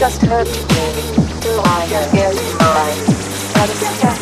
just me, till I can get my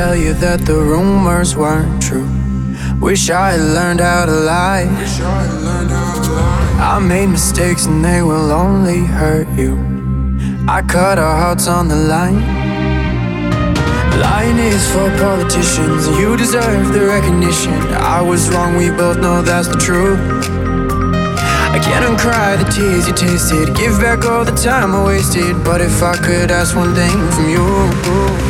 tell you that the rumors weren't true. Wish I had learned how to lie. I made mistakes and they will only hurt you. I cut our hearts on the line. Lying is for politicians, you deserve the recognition. I was wrong, we both know that's the truth. I can't uncry the tears you tasted. Give back all the time I wasted. But if I could ask one thing from you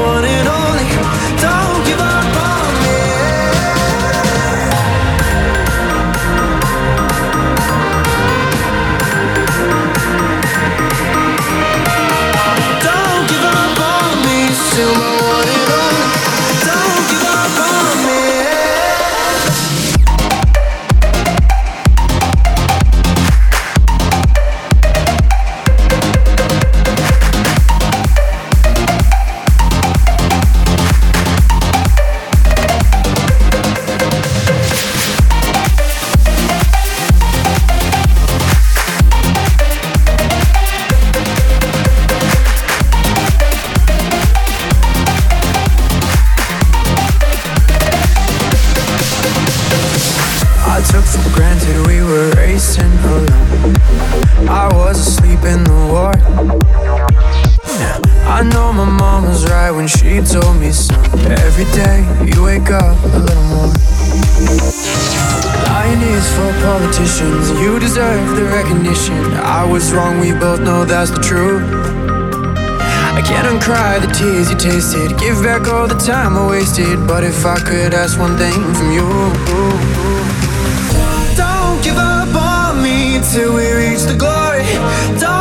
Every day you wake up a little more. Lying is for politicians, you deserve the recognition. I was wrong, we both know that's the truth. I can't uncry the tears you tasted, give back all the time I wasted. But if I could ask one thing from you, don't give up on me till we reach the glory. Don't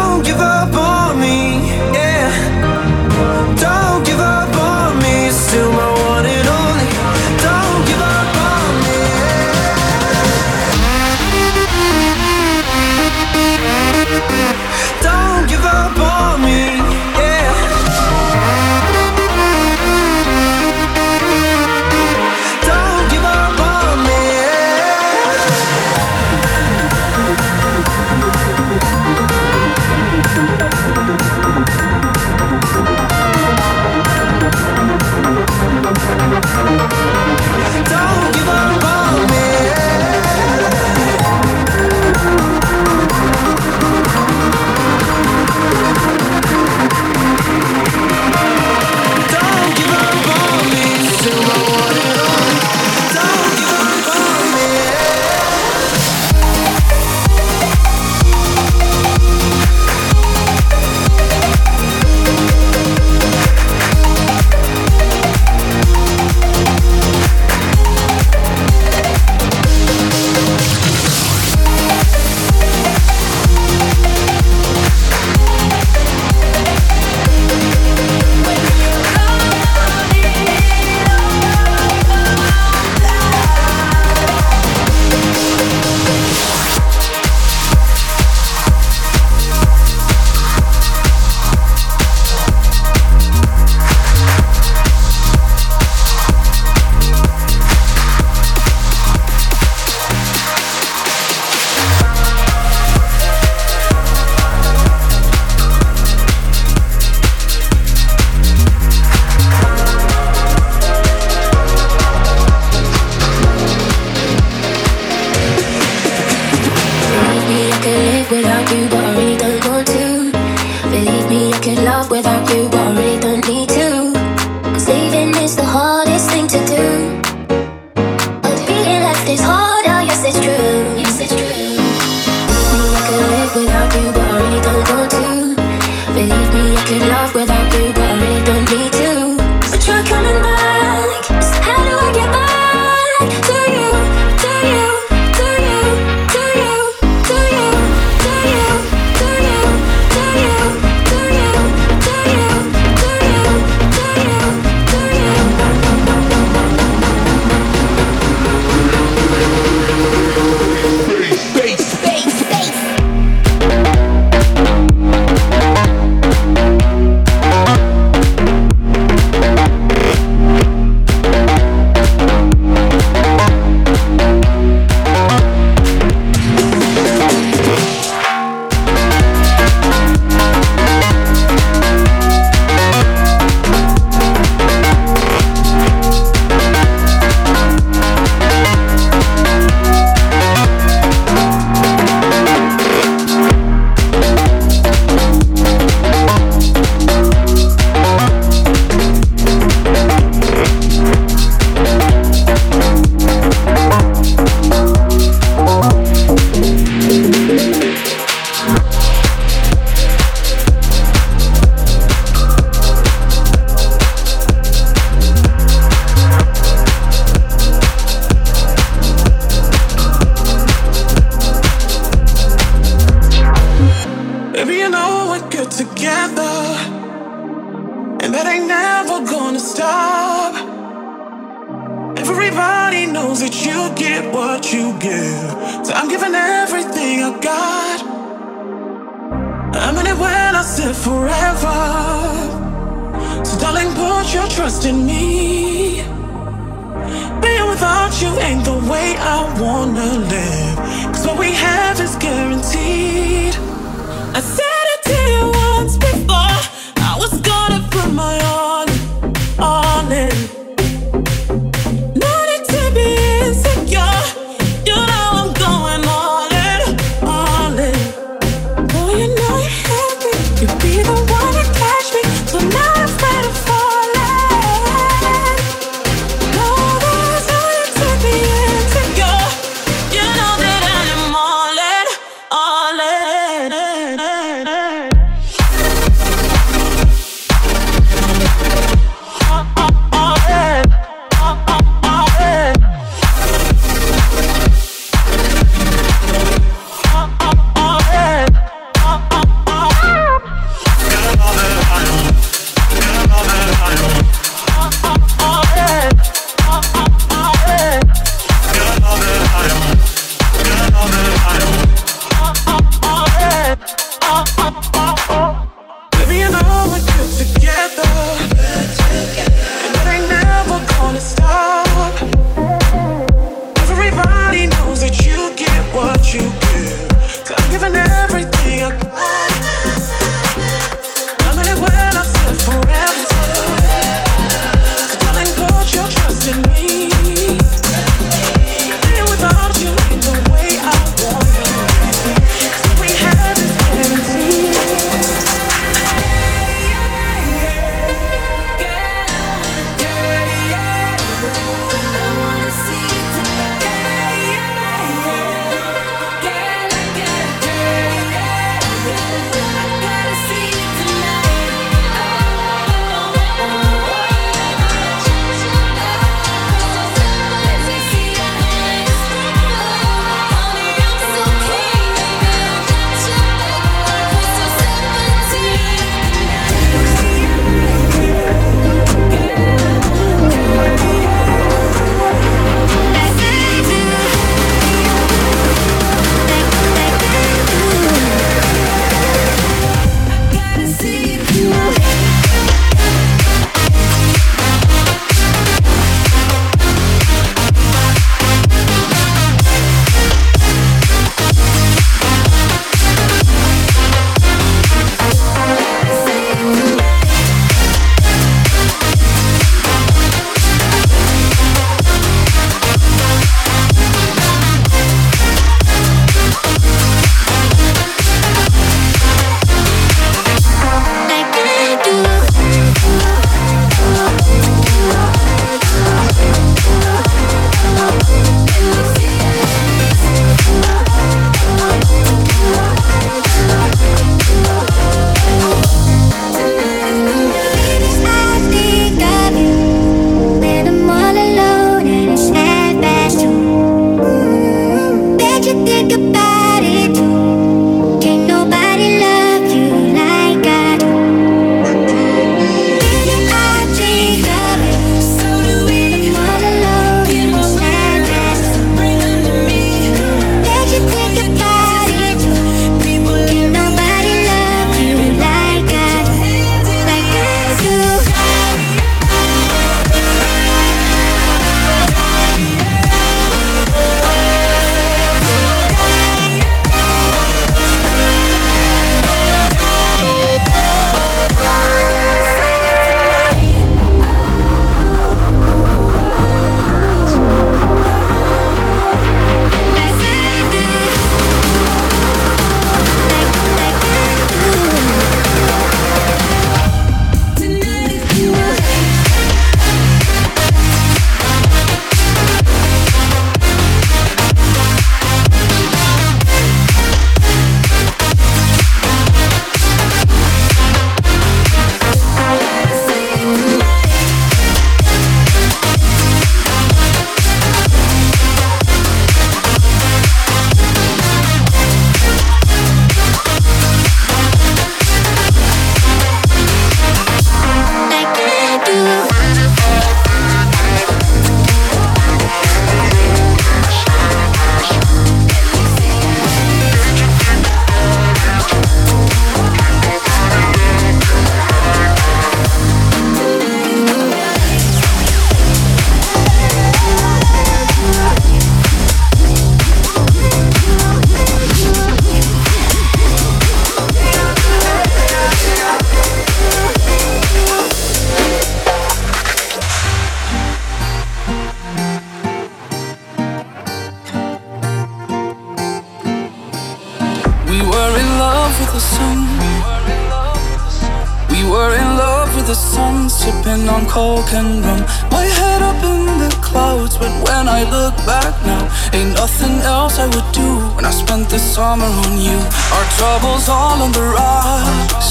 nothing else I would do when I spent the summer on you. Our troubles all on the rocks.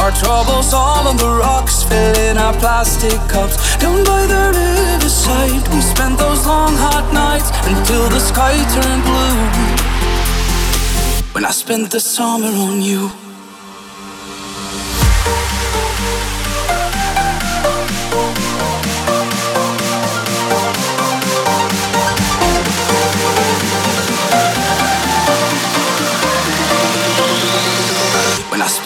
Our troubles all on the rocks, filling our plastic cups. Down by the riverside, we spent those long hot nights until the sky turned blue. When I spent the summer on you.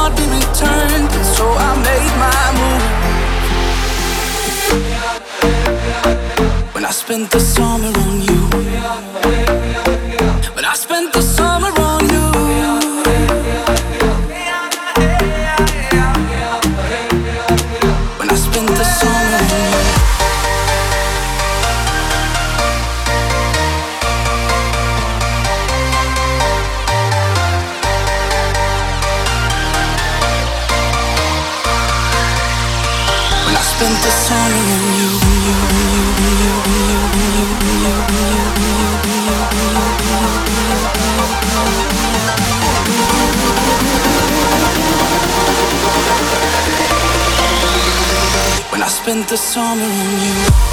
not be returned, so I made my move. When I spent the summer on you. the summer on you.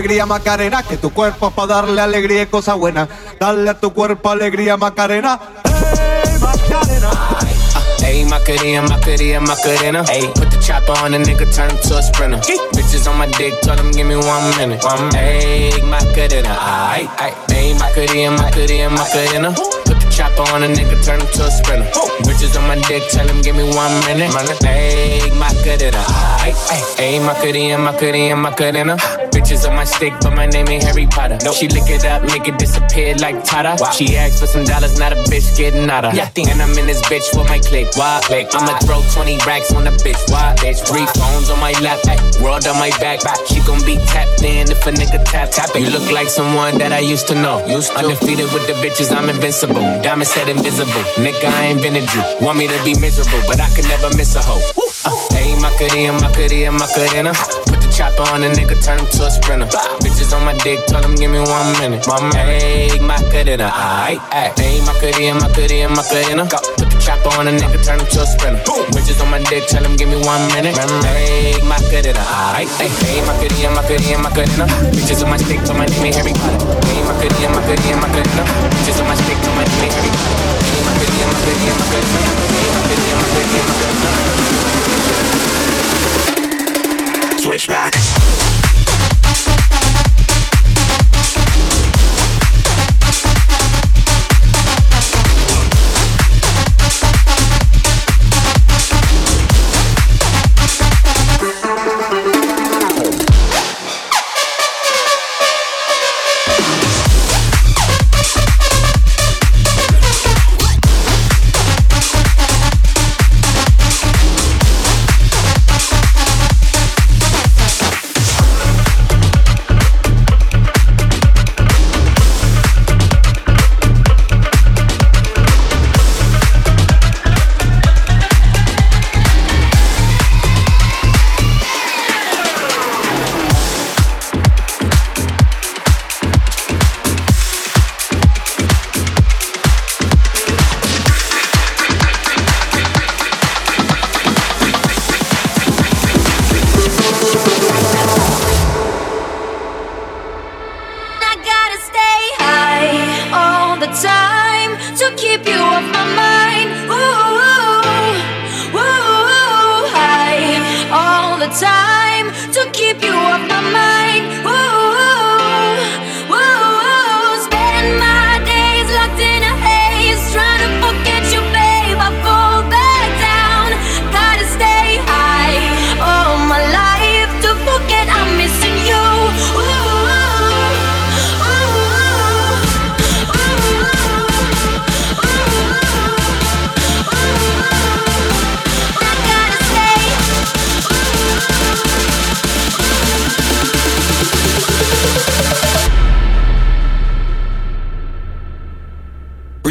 Alegría Macarena, que tu cuerpo es para darle alegría y cosa buena. Dale a tu cuerpo alegría Macarena. Hey Macarena. Ayy, Macarena, Macarena, Macarena. Ayy, put the chopper on the nigga, turn him to a sprinter. Bitches on my dick, tell him give me one minute. One Ayy, Macarena, aight, aight. Ayy, Macarena, Macarena, Macarena. Put the chopper on a nigga, turn him to a sprinter. Bitches on my dick, tell him give me one minute. Ay, my cutting up. Ayy, Macarena. Ayy, Macarena, Macarena, Macarena. Bitches on my stick, but my name ain't Harry Potter. She lick it up, make it disappear like Tata. She asked for some dollars, not a bitch getting out of. And I'm in this bitch with my click. Why? Click. I'ma throw 20 racks on the bitch. Why? Bitch. Three phones on my lap, ay, world on my back. back. She gon' be tapped in if a nigga tap tap it. You look like someone that I used to know. Used to. Undefeated with the bitches, I'm invincible. Diamond said invisible. Nigga, I invented you. Want me to be miserable, but I can never miss a hoe. Uh, hey, Macarena, Macarena, Macarena. Put the chopper on a nigga, turn him to a sprinter. Bitches on my dick, tell him give me one minute. Mama, hey, Macarena, aight, aight. Hey, Macarena, Macarena, Macarena. The chopper on a nigga, turn him to a sprinter. Boom. Bitches on my dick, tell him give me one minute. Hey, Macarena, aight, aight. Hey, Macarena, Macarena, Macarena. Bitches on my stick, but my name Harry Potter. Hey, Macarena, Macarena, Macarena. Bitches on my stick, but my name Harry Potter. Hey, Macarena, Macarena, Macarena. Hey, Macarena, Macarena, Macarena. Switchback. I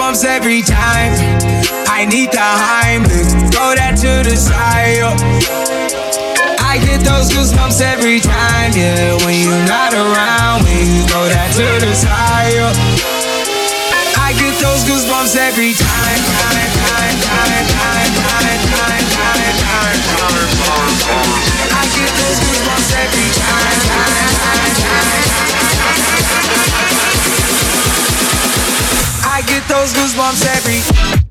Goosebumps every time. I need the Heimlich, throw that to the side. I get those goosebumps every time, yeah. When you're not around, when you throw that to the side. I get those goosebumps every time, time, time, time, time, time, time, time, time, time. I get those goosebumps every time, time, time, time, time. I get those goosebumps every.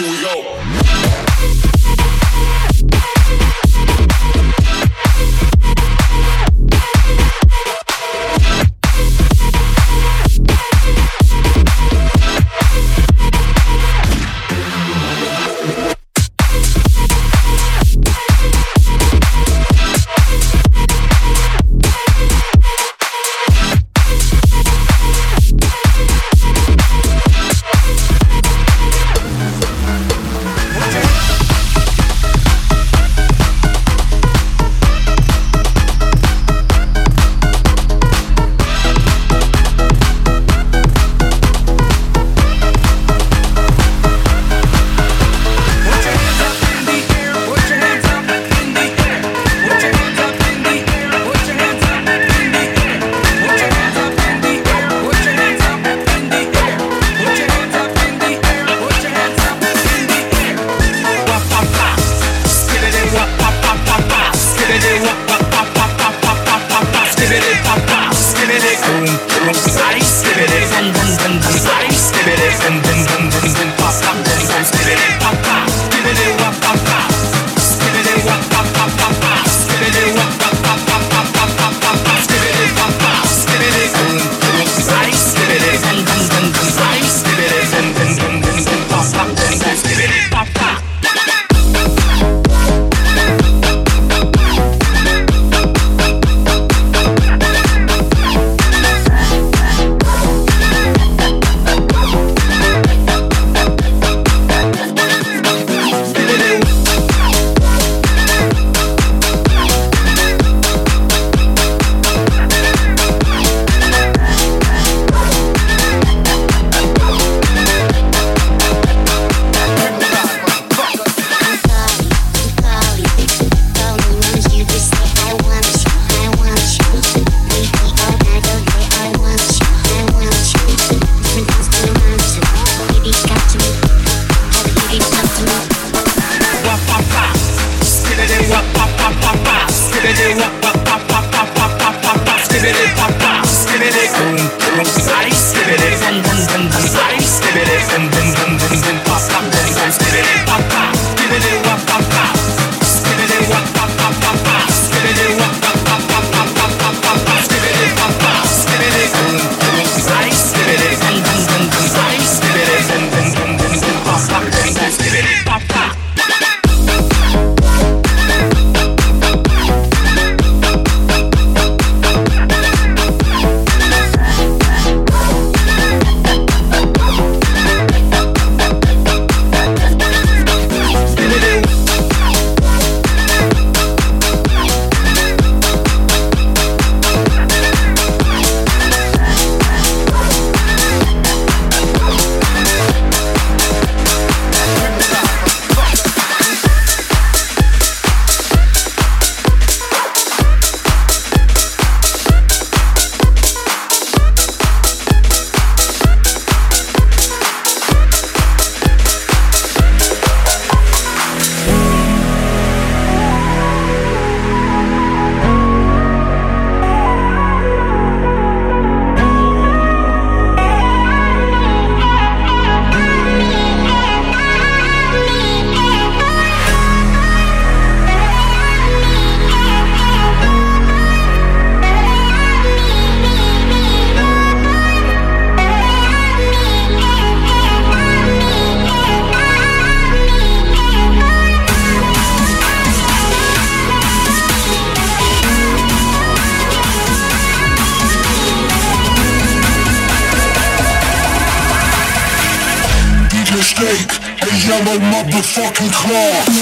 We go. more.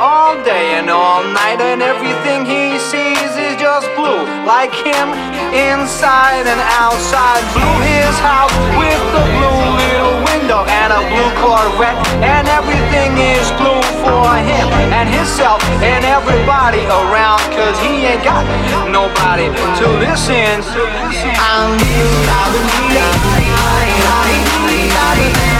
all day and all night, and everything he sees is just blue, like him inside and outside. Blue his house with the blue little window and a blue Corvette, and everything is blue for him and himself and everybody around, cause he ain't got nobody to listen. I'm I'm I'm I'm I'm.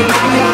Thank